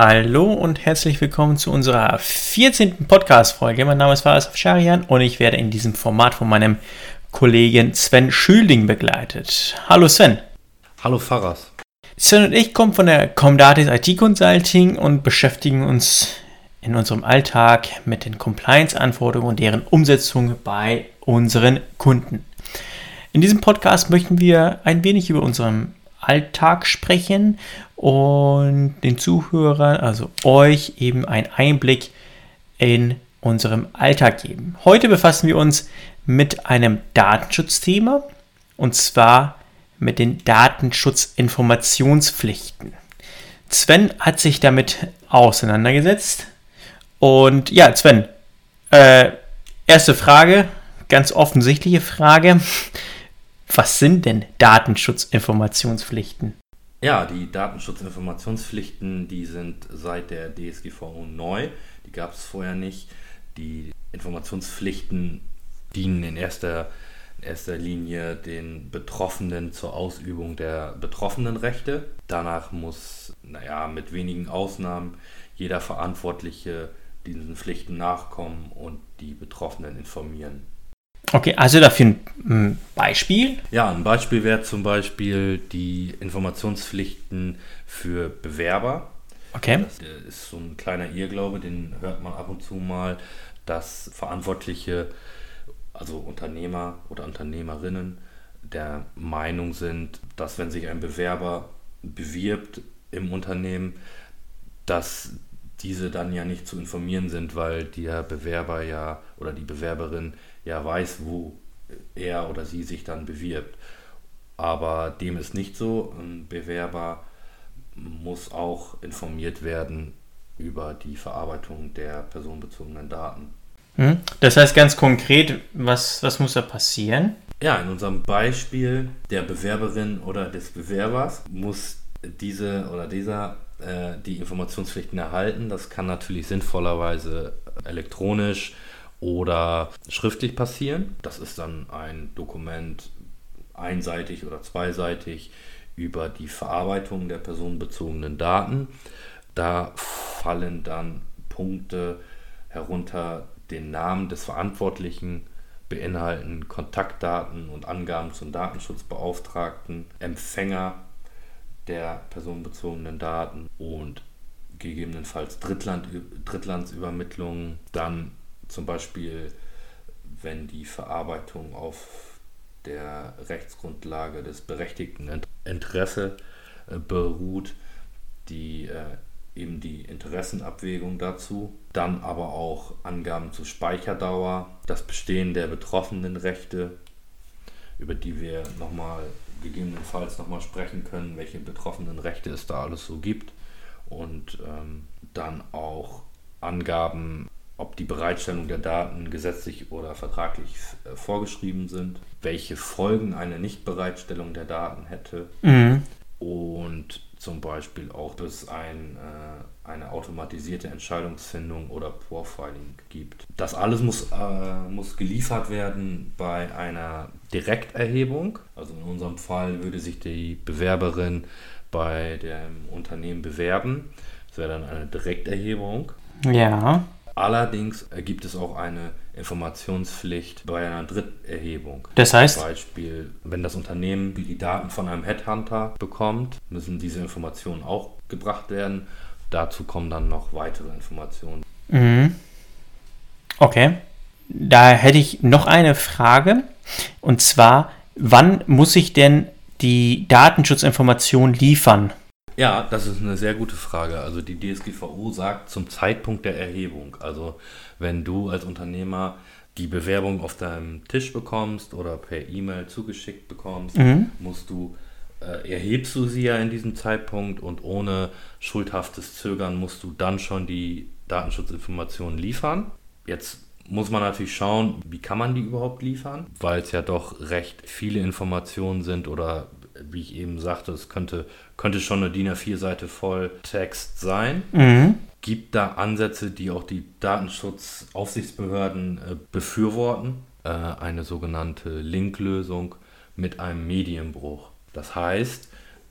Hallo und herzlich willkommen zu unserer 14. Podcast-Folge. Mein Name ist Faris Afsharian und ich werde in diesem Format von meinem Kollegen Sven Schülding begleitet. Hallo Sven. Hallo Faras. Sven und ich kommen von der Comdatis IT Consulting und beschäftigen uns in unserem Alltag mit den Compliance-Anforderungen und deren Umsetzung bei unseren Kunden. In diesem Podcast möchten wir ein wenig über unseren Alltag sprechen und den Zuhörern, also euch, eben einen Einblick in unserem Alltag geben. Heute befassen wir uns mit einem Datenschutzthema und zwar mit den Datenschutzinformationspflichten. Sven hat sich damit auseinandergesetzt und ja, Sven, äh, erste Frage, ganz offensichtliche Frage. Was sind denn Datenschutzinformationspflichten? Ja, die Datenschutzinformationspflichten, die sind seit der DSGVO neu. Die gab es vorher nicht. Die Informationspflichten dienen in erster, in erster Linie den Betroffenen zur Ausübung der betroffenen Rechte. Danach muss, naja, mit wenigen Ausnahmen jeder Verantwortliche diesen Pflichten nachkommen und die Betroffenen informieren. Okay, also dafür ein Beispiel? Ja, ein Beispiel wäre zum Beispiel die Informationspflichten für Bewerber. Okay. Das ist so ein kleiner Irrglaube, den hört man ab und zu mal, dass Verantwortliche, also Unternehmer oder Unternehmerinnen, der Meinung sind, dass wenn sich ein Bewerber bewirbt im Unternehmen, dass diese dann ja nicht zu informieren sind, weil der Bewerber ja oder die Bewerberin ja weiß, wo er oder sie sich dann bewirbt. Aber dem ist nicht so. Ein Bewerber muss auch informiert werden über die Verarbeitung der personenbezogenen Daten. Hm? Das heißt ganz konkret, was, was muss da passieren? Ja, in unserem Beispiel der Bewerberin oder des Bewerbers muss diese oder dieser äh, die Informationspflichten erhalten. Das kann natürlich sinnvollerweise elektronisch oder schriftlich passieren. Das ist dann ein Dokument einseitig oder zweiseitig über die Verarbeitung der personenbezogenen Daten. Da fallen dann Punkte herunter, den Namen des Verantwortlichen beinhalten Kontaktdaten und Angaben zum Datenschutzbeauftragten, Empfänger der personenbezogenen Daten und gegebenenfalls Drittland, Drittlandsübermittlungen, dann zum Beispiel, wenn die Verarbeitung auf der Rechtsgrundlage des berechtigten Interesse äh, beruht, die äh, eben die Interessenabwägung dazu, dann aber auch Angaben zur Speicherdauer, das Bestehen der betroffenen Rechte, über die wir nochmal gegebenenfalls nochmal sprechen können, welche betroffenen Rechte es da alles so gibt. Und ähm, dann auch Angaben ob die Bereitstellung der Daten gesetzlich oder vertraglich äh, vorgeschrieben sind, welche Folgen eine Nichtbereitstellung der Daten hätte mhm. und zum Beispiel auch, ob es ein, äh, eine automatisierte Entscheidungsfindung oder Profiling gibt. Das alles muss, äh, muss geliefert werden bei einer Direkterhebung. Also in unserem Fall würde sich die Bewerberin bei dem Unternehmen bewerben. Das wäre dann eine Direkterhebung. Ja. Allerdings gibt es auch eine Informationspflicht bei einer Dritterhebung. Das heißt? Zum Beispiel, wenn das Unternehmen die Daten von einem Headhunter bekommt, müssen diese Informationen auch gebracht werden. Dazu kommen dann noch weitere Informationen. Mhm. Okay. Da hätte ich noch eine Frage. Und zwar, wann muss ich denn die Datenschutzinformation liefern? Ja, das ist eine sehr gute Frage. Also die DSGVO sagt zum Zeitpunkt der Erhebung. Also wenn du als Unternehmer die Bewerbung auf deinem Tisch bekommst oder per E-Mail zugeschickt bekommst, mhm. musst du äh, erhebst du sie ja in diesem Zeitpunkt und ohne schuldhaftes Zögern musst du dann schon die Datenschutzinformationen liefern. Jetzt muss man natürlich schauen, wie kann man die überhaupt liefern, weil es ja doch recht viele Informationen sind oder wie ich eben sagte, es könnte, könnte schon eine DIN A4-Seite voll Text sein. Mhm. Gibt da Ansätze, die auch die Datenschutzaufsichtsbehörden äh, befürworten? Äh, eine sogenannte Linklösung mit einem Medienbruch. Das heißt,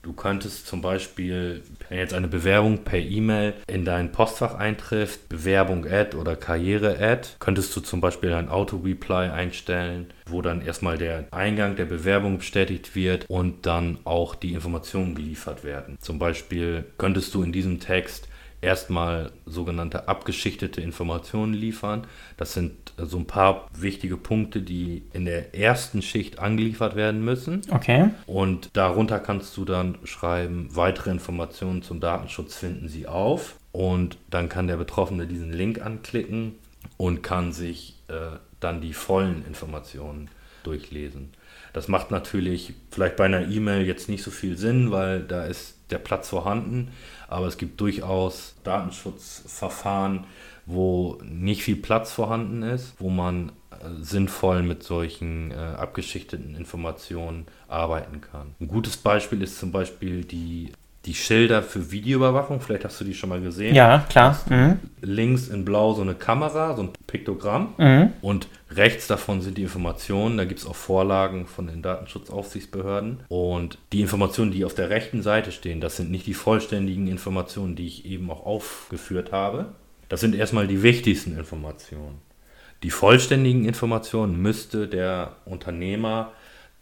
Du könntest zum Beispiel, wenn jetzt eine Bewerbung per E-Mail in dein Postfach eintrifft, Bewerbung Ad oder Karriere Ad, könntest du zum Beispiel ein Auto-Reply einstellen, wo dann erstmal der Eingang der Bewerbung bestätigt wird und dann auch die Informationen geliefert werden. Zum Beispiel könntest du in diesem Text erstmal sogenannte abgeschichtete Informationen liefern. Das sind so ein paar wichtige Punkte, die in der ersten Schicht angeliefert werden müssen. Okay. Und darunter kannst du dann schreiben, weitere Informationen zum Datenschutz finden Sie auf. Und dann kann der Betroffene diesen Link anklicken und kann sich äh, dann die vollen Informationen durchlesen. Das macht natürlich vielleicht bei einer E-Mail jetzt nicht so viel Sinn, weil da ist der Platz vorhanden. Aber es gibt durchaus Datenschutzverfahren, wo nicht viel Platz vorhanden ist, wo man äh, sinnvoll mit solchen äh, abgeschichteten Informationen arbeiten kann. Ein gutes Beispiel ist zum Beispiel die die Schilder für Videoüberwachung, vielleicht hast du die schon mal gesehen. Ja, klar. Mhm. Links in blau so eine Kamera, so ein Piktogramm. Mhm. Und rechts davon sind die Informationen. Da gibt es auch Vorlagen von den Datenschutzaufsichtsbehörden. Und die Informationen, die auf der rechten Seite stehen, das sind nicht die vollständigen Informationen, die ich eben auch aufgeführt habe. Das sind erstmal die wichtigsten Informationen. Die vollständigen Informationen müsste der Unternehmer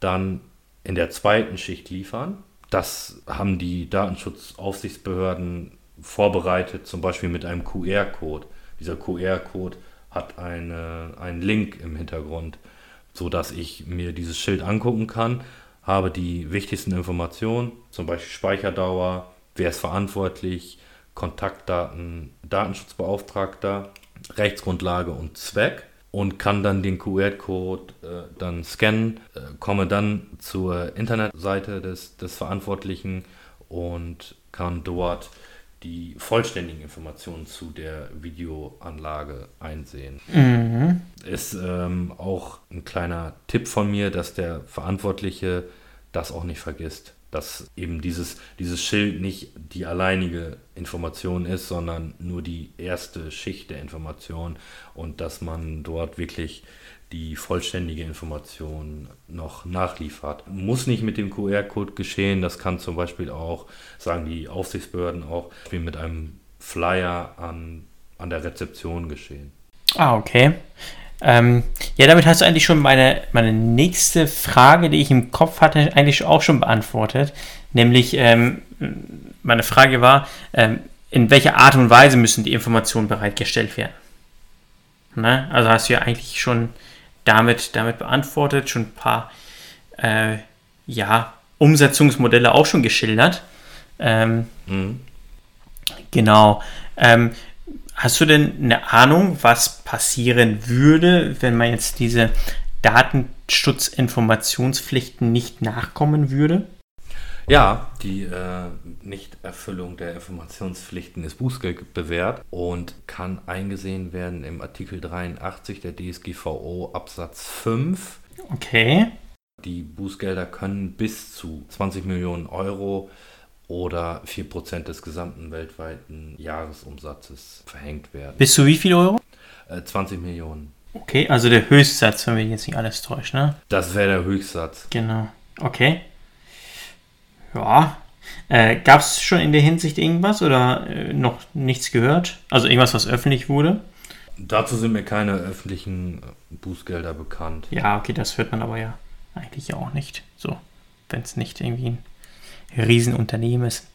dann in der zweiten Schicht liefern das haben die Datenschutzaufsichtsbehörden vorbereitet, zum Beispiel mit einem QR-Code. Dieser QR-Code hat eine, einen Link im Hintergrund, sodass ich mir dieses Schild angucken kann, habe die wichtigsten Informationen, zum Beispiel Speicherdauer, wer ist verantwortlich, Kontaktdaten, Datenschutzbeauftragter, Rechtsgrundlage und Zweck und kann dann den QR-Code äh, dann scannen, äh, komme dann zur Internetseite des, des Verantwortlichen und kann dort die vollständigen Informationen zu der Videoanlage einsehen. Mhm. Ist ähm, auch ein kleiner Tipp von mir, dass der Verantwortliche das auch nicht vergisst dass eben dieses, dieses Schild nicht die alleinige Information ist, sondern nur die erste Schicht der Information und dass man dort wirklich die vollständige Information noch nachliefert. Muss nicht mit dem QR-Code geschehen, das kann zum Beispiel auch, sagen die Aufsichtsbehörden auch, mit einem Flyer an, an der Rezeption geschehen. Ah, okay. Ähm, ja, damit hast du eigentlich schon meine, meine nächste Frage, die ich im Kopf hatte, eigentlich auch schon beantwortet. Nämlich, ähm, meine Frage war, ähm, in welcher Art und Weise müssen die Informationen bereitgestellt werden? Ne? Also hast du ja eigentlich schon damit, damit beantwortet, schon ein paar äh, ja, Umsetzungsmodelle auch schon geschildert. Ähm, mhm. Genau. Hast du denn eine Ahnung, was passieren würde, wenn man jetzt diese Datenschutzinformationspflichten nicht nachkommen würde? Ja, die äh, Nichterfüllung der Informationspflichten ist Bußgeld bewährt und kann eingesehen werden im Artikel 83 der DSGVO Absatz 5. Okay. Die Bußgelder können bis zu 20 Millionen Euro oder 4% des gesamten weltweiten Jahresumsatzes verhängt werden. Bis zu wie viel Euro? Äh, 20 Millionen. Okay, also der Höchstsatz, wenn wir jetzt nicht alles täuschen, ne? Das wäre der Höchstsatz. Genau. Okay. Ja. Äh, Gab es schon in der Hinsicht irgendwas oder äh, noch nichts gehört? Also irgendwas, was öffentlich wurde? Dazu sind mir keine öffentlichen äh, Bußgelder bekannt. Ja, okay, das hört man aber ja eigentlich auch nicht. So, wenn es nicht irgendwie ein Riesenunternehmen ist.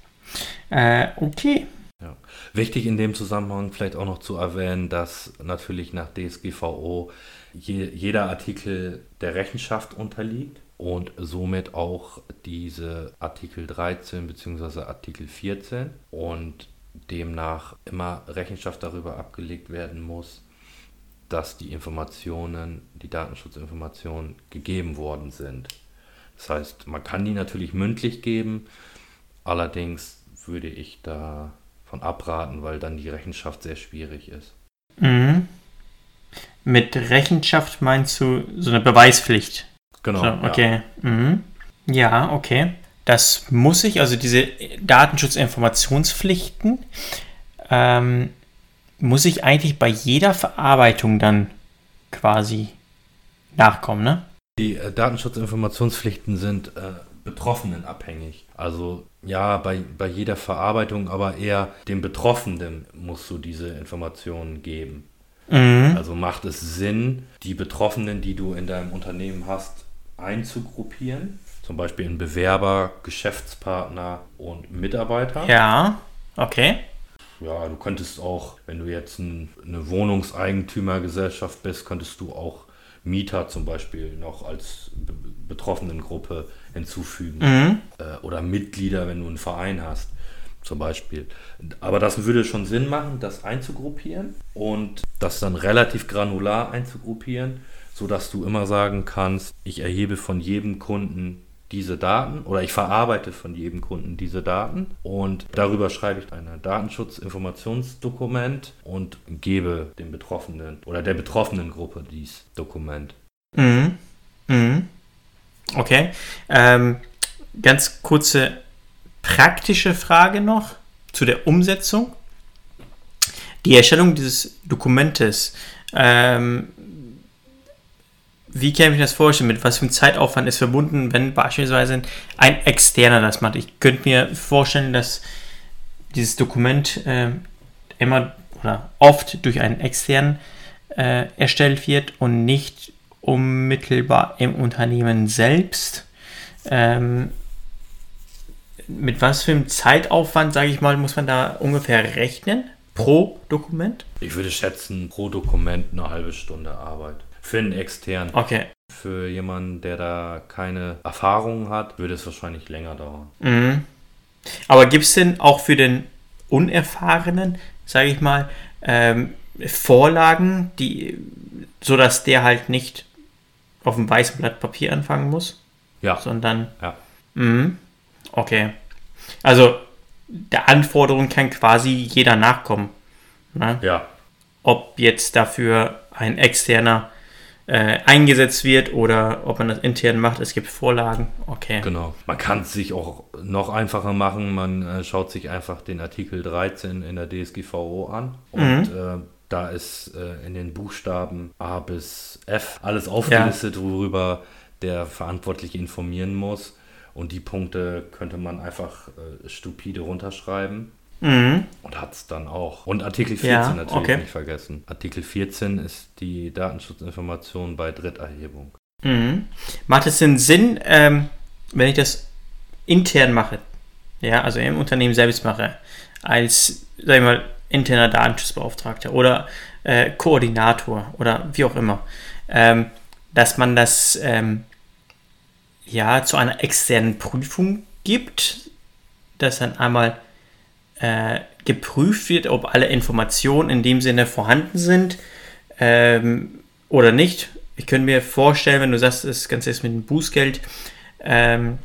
Äh, okay. Ja. Wichtig in dem Zusammenhang vielleicht auch noch zu erwähnen, dass natürlich nach DSGVO je, jeder Artikel der Rechenschaft unterliegt und somit auch diese Artikel 13 bzw. Artikel 14 und demnach immer Rechenschaft darüber abgelegt werden muss, dass die Informationen, die Datenschutzinformationen gegeben worden sind. Das heißt, man kann die natürlich mündlich geben, allerdings würde ich davon abraten, weil dann die Rechenschaft sehr schwierig ist. Mhm. Mit Rechenschaft meinst du so eine Beweispflicht? Genau. So, okay. Ja. Mhm. ja, okay. Das muss ich, also diese Datenschutzinformationspflichten, ähm, muss ich eigentlich bei jeder Verarbeitung dann quasi nachkommen, ne? Die äh, Datenschutzinformationspflichten sind äh, Betroffenen abhängig. Also ja, bei, bei jeder Verarbeitung, aber eher dem Betroffenen musst du diese Informationen geben. Mhm. Also macht es Sinn, die Betroffenen, die du in deinem Unternehmen hast, einzugruppieren. Zum Beispiel in Bewerber, Geschäftspartner und Mitarbeiter. Ja, okay. Ja, du könntest auch, wenn du jetzt ein, eine Wohnungseigentümergesellschaft bist, könntest du auch Mieter zum Beispiel noch als betroffenen Gruppe hinzufügen. Mhm. Äh, oder Mitglieder, wenn du einen Verein hast, zum Beispiel. Aber das würde schon Sinn machen, das einzugruppieren und das dann relativ granular einzugruppieren, sodass du immer sagen kannst, ich erhebe von jedem Kunden diese Daten oder ich verarbeite von jedem Kunden diese Daten und darüber schreibe ich ein Datenschutzinformationsdokument und gebe dem Betroffenen oder der betroffenen Gruppe dieses Dokument. Mhm. Mhm. Okay. Ähm, ganz kurze praktische Frage noch zu der Umsetzung. Die Erstellung dieses Dokumentes, ähm, wie kann ich mir das vorstellen? Mit was für einem Zeitaufwand ist verbunden, wenn beispielsweise ein Externer das macht? Ich könnte mir vorstellen, dass dieses Dokument äh, immer oder oft durch einen externen äh, erstellt wird und nicht unmittelbar im Unternehmen selbst. Ähm, mit was für einem Zeitaufwand, sage ich mal, muss man da ungefähr rechnen pro Dokument? Ich würde schätzen, pro Dokument eine halbe Stunde Arbeit. Für einen externen. Okay. Für jemanden, der da keine Erfahrung hat, würde es wahrscheinlich länger dauern. Mhm. Aber gibt es denn auch für den Unerfahrenen, sage ich mal, ähm, Vorlagen, die, sodass der halt nicht auf einem weißen Blatt Papier anfangen muss? Ja. Sondern. Ja. Mh, okay. Also der Anforderung kann quasi jeder nachkommen. Ne? Ja. Ob jetzt dafür ein externer äh, eingesetzt wird oder ob man das intern macht. Es gibt Vorlagen. Okay. Genau. Man kann es sich auch noch einfacher machen. Man äh, schaut sich einfach den Artikel 13 in der DSGVO an und mhm. äh, da ist äh, in den Buchstaben A bis F alles aufgelistet, ja. worüber der Verantwortliche informieren muss. Und die Punkte könnte man einfach äh, stupide runterschreiben. Mhm. Und hat es dann auch. Und Artikel 14 ja, natürlich okay. nicht vergessen. Artikel 14 ist die Datenschutzinformation bei Dritterhebung. Mhm. Macht es denn Sinn, ähm, wenn ich das intern mache, ja, also im Unternehmen selbst mache, als, sag ich mal, interner Datenschutzbeauftragter oder äh, Koordinator oder wie auch immer, ähm, dass man das ähm, ja zu einer externen Prüfung gibt, dass dann einmal äh, geprüft wird, ob alle Informationen in dem Sinne vorhanden sind ähm, oder nicht. Ich könnte mir vorstellen, wenn du sagst, das Ganze ist mit dem Bußgeld, ähm,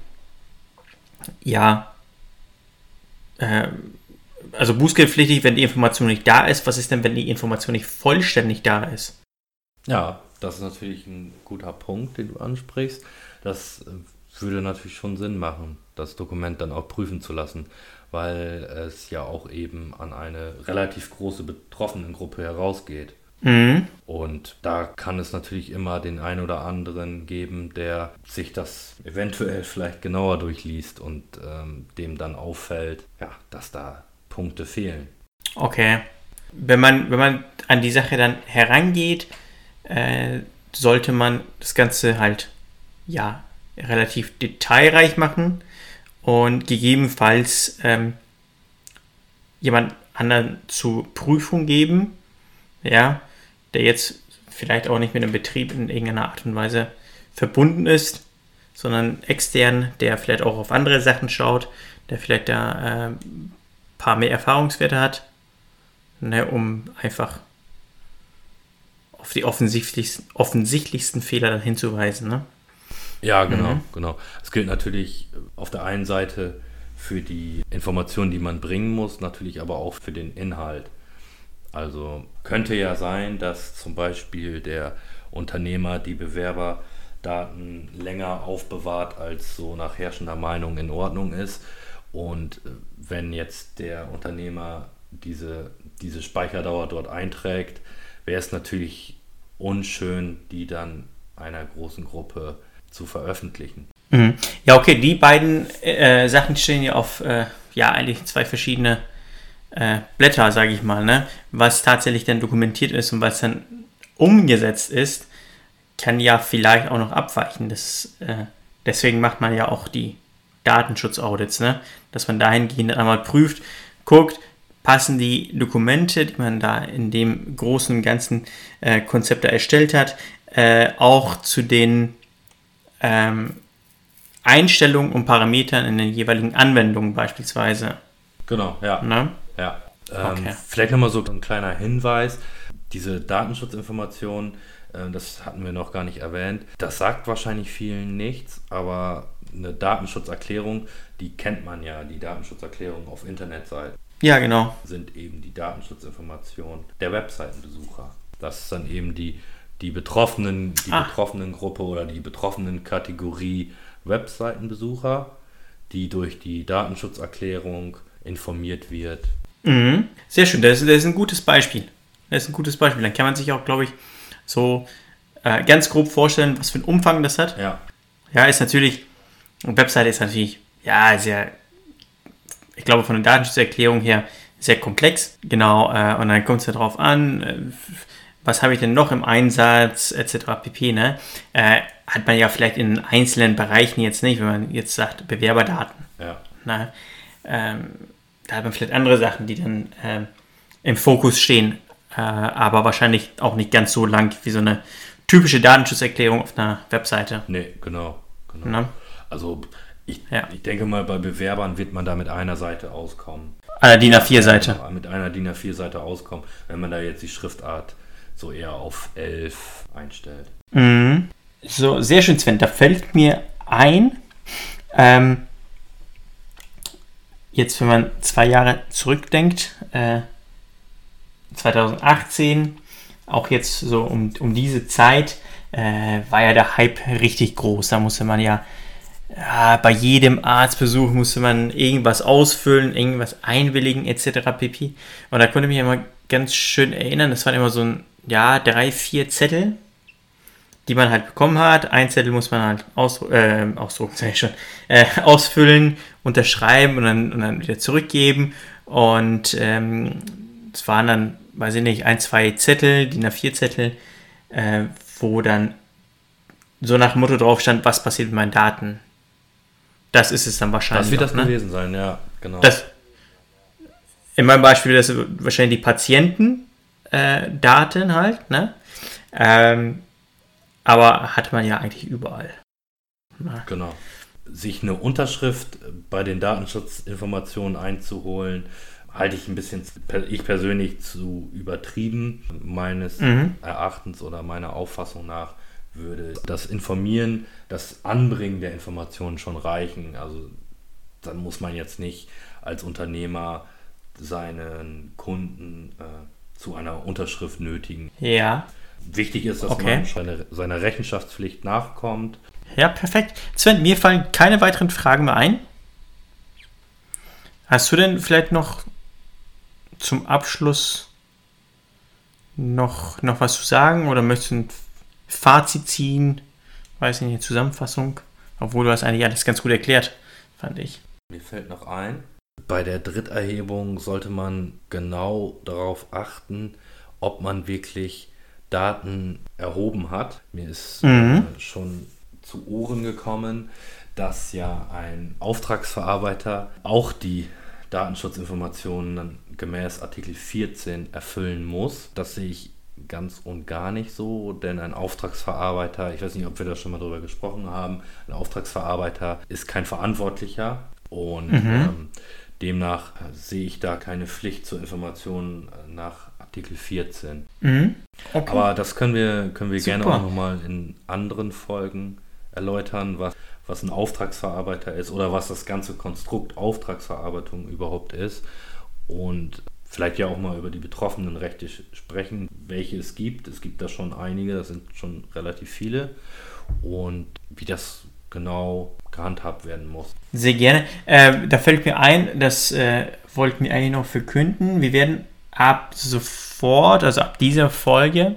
ja, äh, also bußgeldpflichtig, wenn die Information nicht da ist. Was ist denn, wenn die Information nicht vollständig da ist? Ja, das ist natürlich ein guter Punkt, den du ansprichst. Das äh, würde natürlich schon Sinn machen, das Dokument dann auch prüfen zu lassen, weil es ja auch eben an eine relativ große Betroffenengruppe herausgeht. Mhm. Und da kann es natürlich immer den einen oder anderen geben, der sich das eventuell vielleicht genauer durchliest und ähm, dem dann auffällt, ja, dass da Punkte fehlen. Okay. Wenn man, wenn man an die Sache dann herangeht, äh, sollte man das Ganze halt ja relativ detailreich machen und gegebenenfalls ähm, jemand anderen zur Prüfung geben, ja, der jetzt vielleicht auch nicht mit dem Betrieb in irgendeiner Art und Weise verbunden ist, sondern extern, der vielleicht auch auf andere Sachen schaut, der vielleicht da ein äh, paar mehr Erfahrungswerte hat, ne, um einfach auf die offensichtlichsten, offensichtlichsten Fehler dann hinzuweisen. Ne? Ja, genau, mhm. genau. Es gilt natürlich auf der einen Seite für die Informationen, die man bringen muss, natürlich aber auch für den Inhalt. Also könnte ja sein, dass zum Beispiel der Unternehmer die Bewerberdaten länger aufbewahrt, als so nach herrschender Meinung in Ordnung ist. Und äh, wenn jetzt der Unternehmer diese, diese Speicherdauer dort einträgt, wäre es natürlich unschön, die dann einer großen Gruppe zu veröffentlichen. Mhm. Ja, okay, die beiden äh, Sachen stehen ja auf äh, ja eigentlich zwei verschiedene äh, Blätter, sage ich mal, ne? Was tatsächlich dann dokumentiert ist und was dann umgesetzt ist, kann ja vielleicht auch noch abweichen. Das, äh, deswegen macht man ja auch die Datenschutzaudits, ne? Dass man dahingehend einmal prüft, guckt, passen die Dokumente, die man da in dem großen ganzen äh, Konzept erstellt hat, äh, auch zu den ähm, Einstellungen und Parametern in den jeweiligen Anwendungen beispielsweise. Genau, ja. Ne? Ja. Ähm, okay. Vielleicht nochmal so ein kleiner Hinweis. Diese Datenschutzinformationen, äh, das hatten wir noch gar nicht erwähnt, das sagt wahrscheinlich vielen nichts, aber eine Datenschutzerklärung, die kennt man ja, die Datenschutzerklärung auf Internetseiten. Ja, genau. Sind eben die Datenschutzinformationen der Webseitenbesucher. Das ist dann eben die, die Betroffenen, die ah. betroffenen Gruppe oder die betroffenen Kategorie Webseitenbesucher, die durch die Datenschutzerklärung informiert wird. Mhm. Sehr schön, das ist, das ist ein gutes Beispiel. Das ist ein gutes Beispiel. Dann kann man sich auch, glaube ich, so äh, ganz grob vorstellen, was für einen Umfang das hat. Ja. Ja, ist natürlich, eine Webseite ist natürlich, ja, sehr, ich glaube, von der Datenschutzerklärung her sehr komplex. Genau, äh, und dann kommt es ja darauf an, äh, was habe ich denn noch im Einsatz, etc. pp. Ne? Äh, hat man ja vielleicht in einzelnen Bereichen jetzt nicht, wenn man jetzt sagt, Bewerberdaten. Ja. Na, ähm, da hat man vielleicht andere Sachen, die dann ähm, im Fokus stehen, äh, aber wahrscheinlich auch nicht ganz so lang wie so eine typische Datenschutzerklärung auf einer Webseite. Nee, genau. genau. Also ich, ja. ich denke mal, bei Bewerbern wird man da mit einer Seite auskommen. Einer DIN A4-Seite. Mit einer DIN A4-Seite auskommen, wenn man da jetzt die Schriftart so eher auf 11 einstellt. Mhm. So, sehr schön, Sven. Da fällt mir ein, ähm, jetzt, wenn man zwei Jahre zurückdenkt, äh, 2018, auch jetzt so um, um diese Zeit, äh, war ja der Hype richtig groß. Da musste man ja, ja, bei jedem Arztbesuch musste man irgendwas ausfüllen, irgendwas einwilligen, etc. pp. Und da konnte ich mich immer ganz schön erinnern, das waren immer so ein, ja, drei, vier Zettel, die man halt bekommen hat. Ein Zettel muss man halt aus, äh, ausdrucken, sag ich schon, äh, ausfüllen, unterschreiben und dann, und dann wieder zurückgeben. Und ähm, es waren dann, weiß ich nicht, ein, zwei Zettel, DIN A4 Zettel, äh, wo dann so nach dem Motto drauf stand, was passiert mit meinen Daten. Das ist es dann wahrscheinlich. Das wird das ne? gewesen sein, ja, genau. Das, in meinem Beispiel das wahrscheinlich die Patientendaten äh, halt, ne? Ähm, aber hat man ja eigentlich überall. Na. Genau. Sich eine Unterschrift bei den Datenschutzinformationen einzuholen, halte ich ein bisschen, ich persönlich zu übertrieben. Meines mhm. Erachtens oder meiner Auffassung nach würde das Informieren, das Anbringen der Informationen schon reichen. Also dann muss man jetzt nicht als Unternehmer seinen Kunden äh, zu einer Unterschrift nötigen. Ja. Wichtig ist, dass okay. man seine, seiner Rechenschaftspflicht nachkommt. Ja, perfekt. Sven, mir fallen keine weiteren Fragen mehr ein. Hast du denn vielleicht noch zum Abschluss noch, noch was zu sagen oder möchtest du ein Fazit ziehen? Weiß nicht, eine Zusammenfassung? Obwohl du hast eigentlich alles ganz gut erklärt, fand ich. Mir fällt noch ein, bei der Dritterhebung sollte man genau darauf achten, ob man wirklich Daten erhoben hat. Mir ist mhm. äh, schon zu Ohren gekommen, dass ja ein Auftragsverarbeiter auch die Datenschutzinformationen gemäß Artikel 14 erfüllen muss. Das sehe ich ganz und gar nicht so, denn ein Auftragsverarbeiter, ich weiß nicht, ob wir da schon mal drüber gesprochen haben, ein Auftragsverarbeiter ist kein Verantwortlicher und mhm. ähm, demnach sehe ich da keine Pflicht zur Information nach Artikel 14. Mhm. Okay. Aber das können wir, können wir gerne auch nochmal in anderen Folgen erläutern, was, was ein Auftragsverarbeiter ist oder was das ganze Konstrukt Auftragsverarbeitung überhaupt ist. Und vielleicht ja auch mal über die betroffenen Rechte sprechen, welche es gibt. Es gibt da schon einige, das sind schon relativ viele. Und wie das genau gehandhabt werden muss. Sehr gerne. Äh, da fällt mir ein, das äh, wollten wir eigentlich noch verkünden. Wir werden ab sofort, also ab dieser Folge,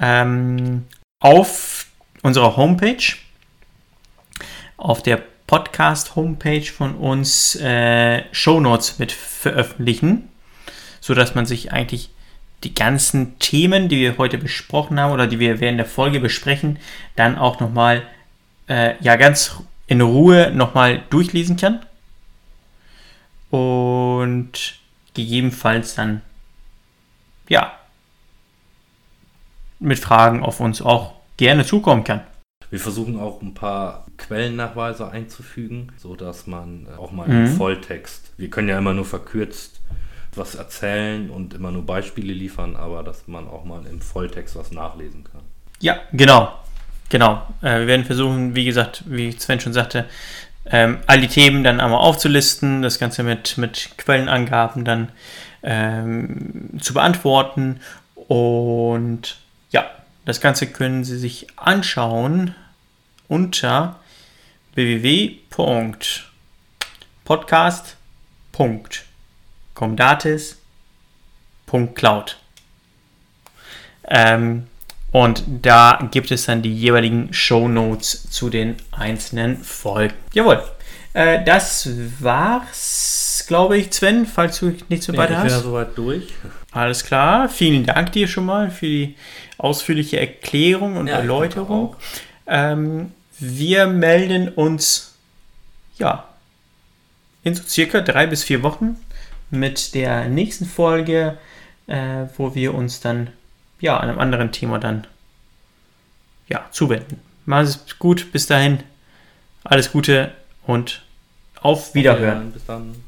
ähm, auf unserer Homepage auf der Podcast-Homepage von uns äh, Shownotes mit veröffentlichen, sodass man sich eigentlich die ganzen Themen, die wir heute besprochen haben oder die wir während der Folge besprechen, dann auch nochmal äh, ja ganz in Ruhe nochmal durchlesen kann. Und gegebenenfalls dann ja mit Fragen auf uns auch gerne zukommen kann. Wir versuchen auch ein paar Quellennachweise einzufügen, sodass man auch mal mhm. im Volltext, wir können ja immer nur verkürzt was erzählen und immer nur Beispiele liefern, aber dass man auch mal im Volltext was nachlesen kann. Ja, genau. Genau. Äh, wir werden versuchen, wie gesagt, wie Sven schon sagte, ähm, all die Themen dann einmal aufzulisten, das Ganze mit, mit Quellenangaben dann ähm, zu beantworten. Und ja, das Ganze können Sie sich anschauen unter www.podcast.comdatis.cloud. Ähm, und da gibt es dann die jeweiligen Show Notes zu den einzelnen Folgen. Jawohl. Äh, das war's, glaube ich, Sven, falls du nichts mehr weiter hast. Ich bin ja soweit durch. Alles klar. Vielen Dank dir schon mal für die ausführliche Erklärung und ja, Erläuterung. Ähm, wir melden uns ja in so circa drei bis vier Wochen mit der nächsten Folge, äh, wo wir uns dann ja einem anderen Thema dann ja zuwenden. Machen Sie es gut, bis dahin. Alles Gute und auf Wiederhören. Bis dann.